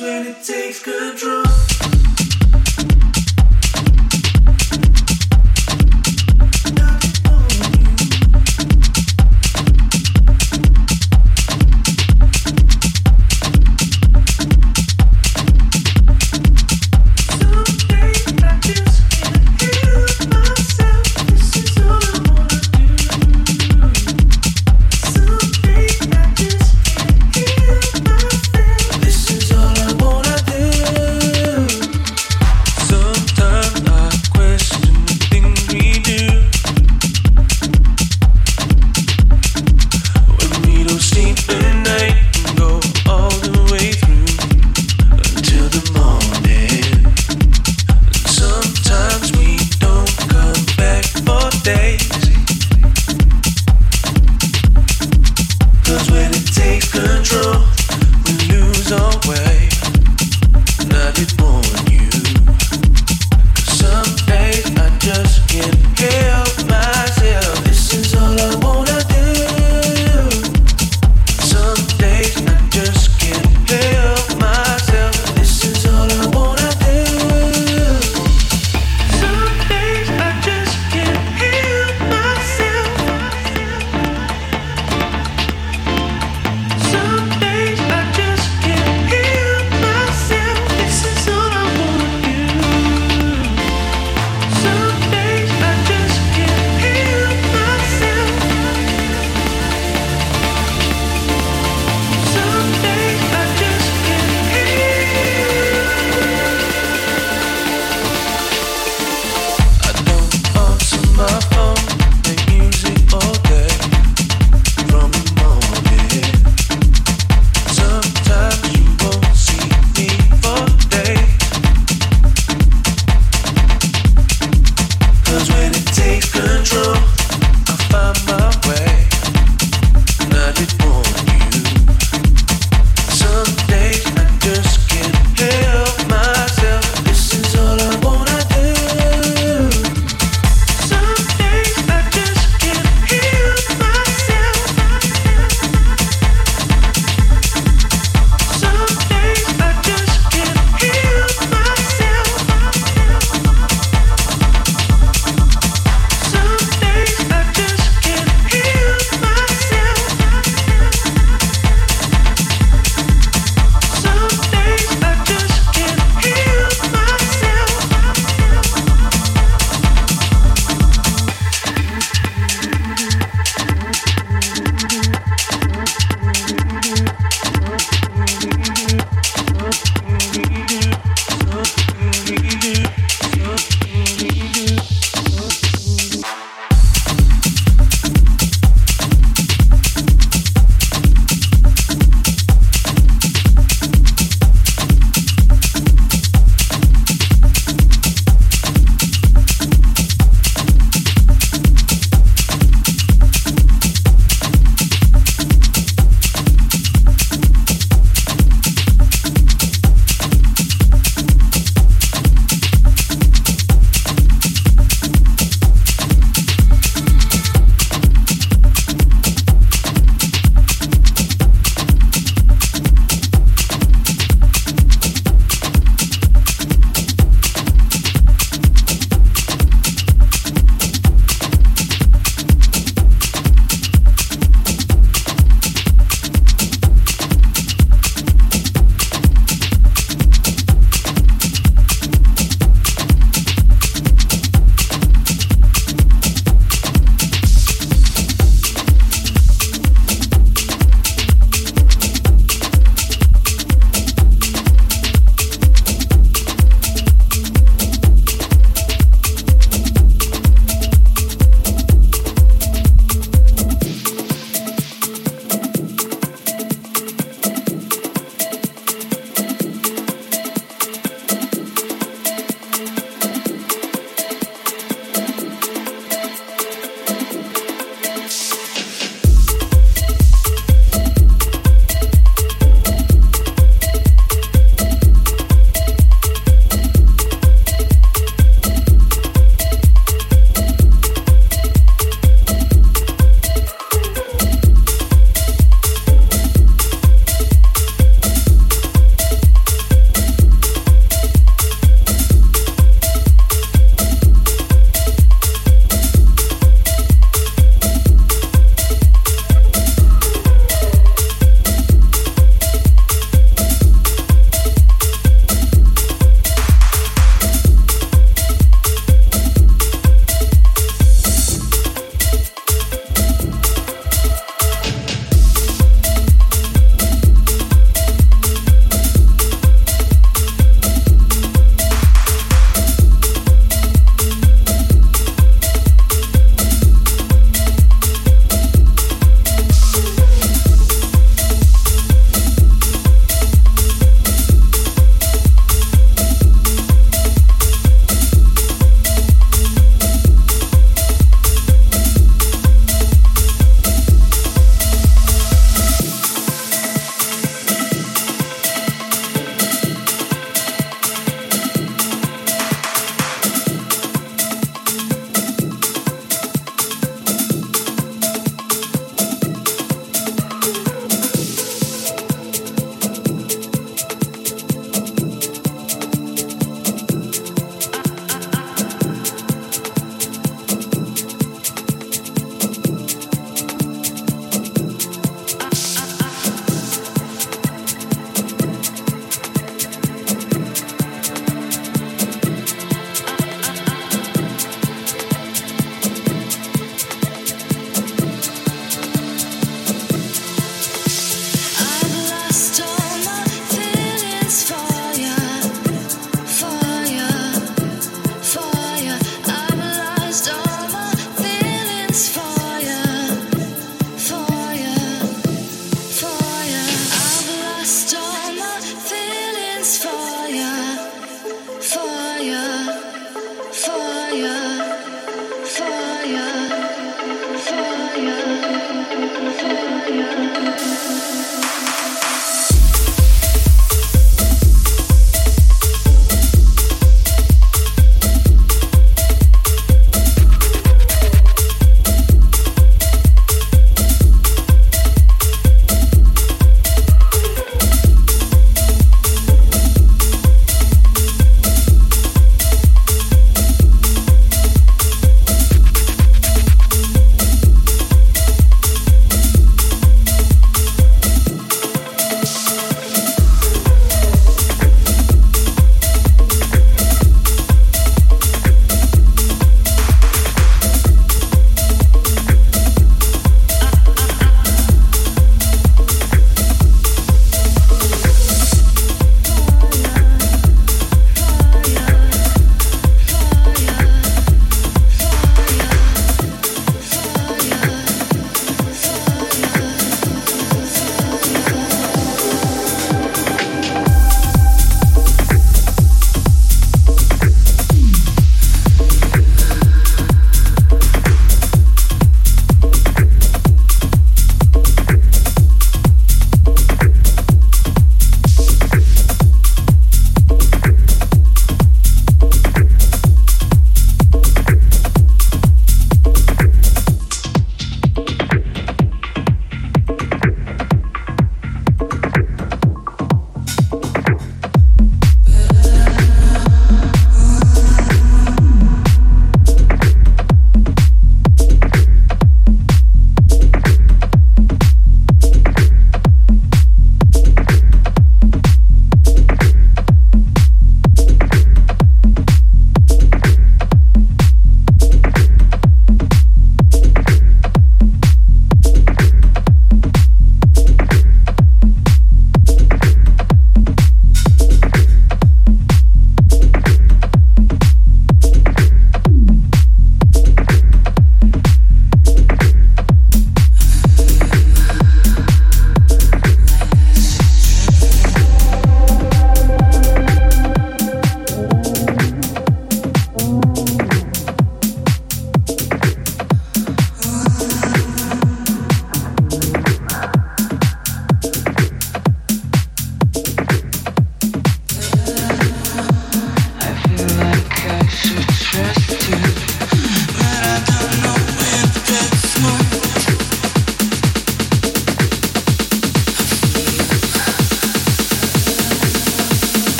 when it takes control.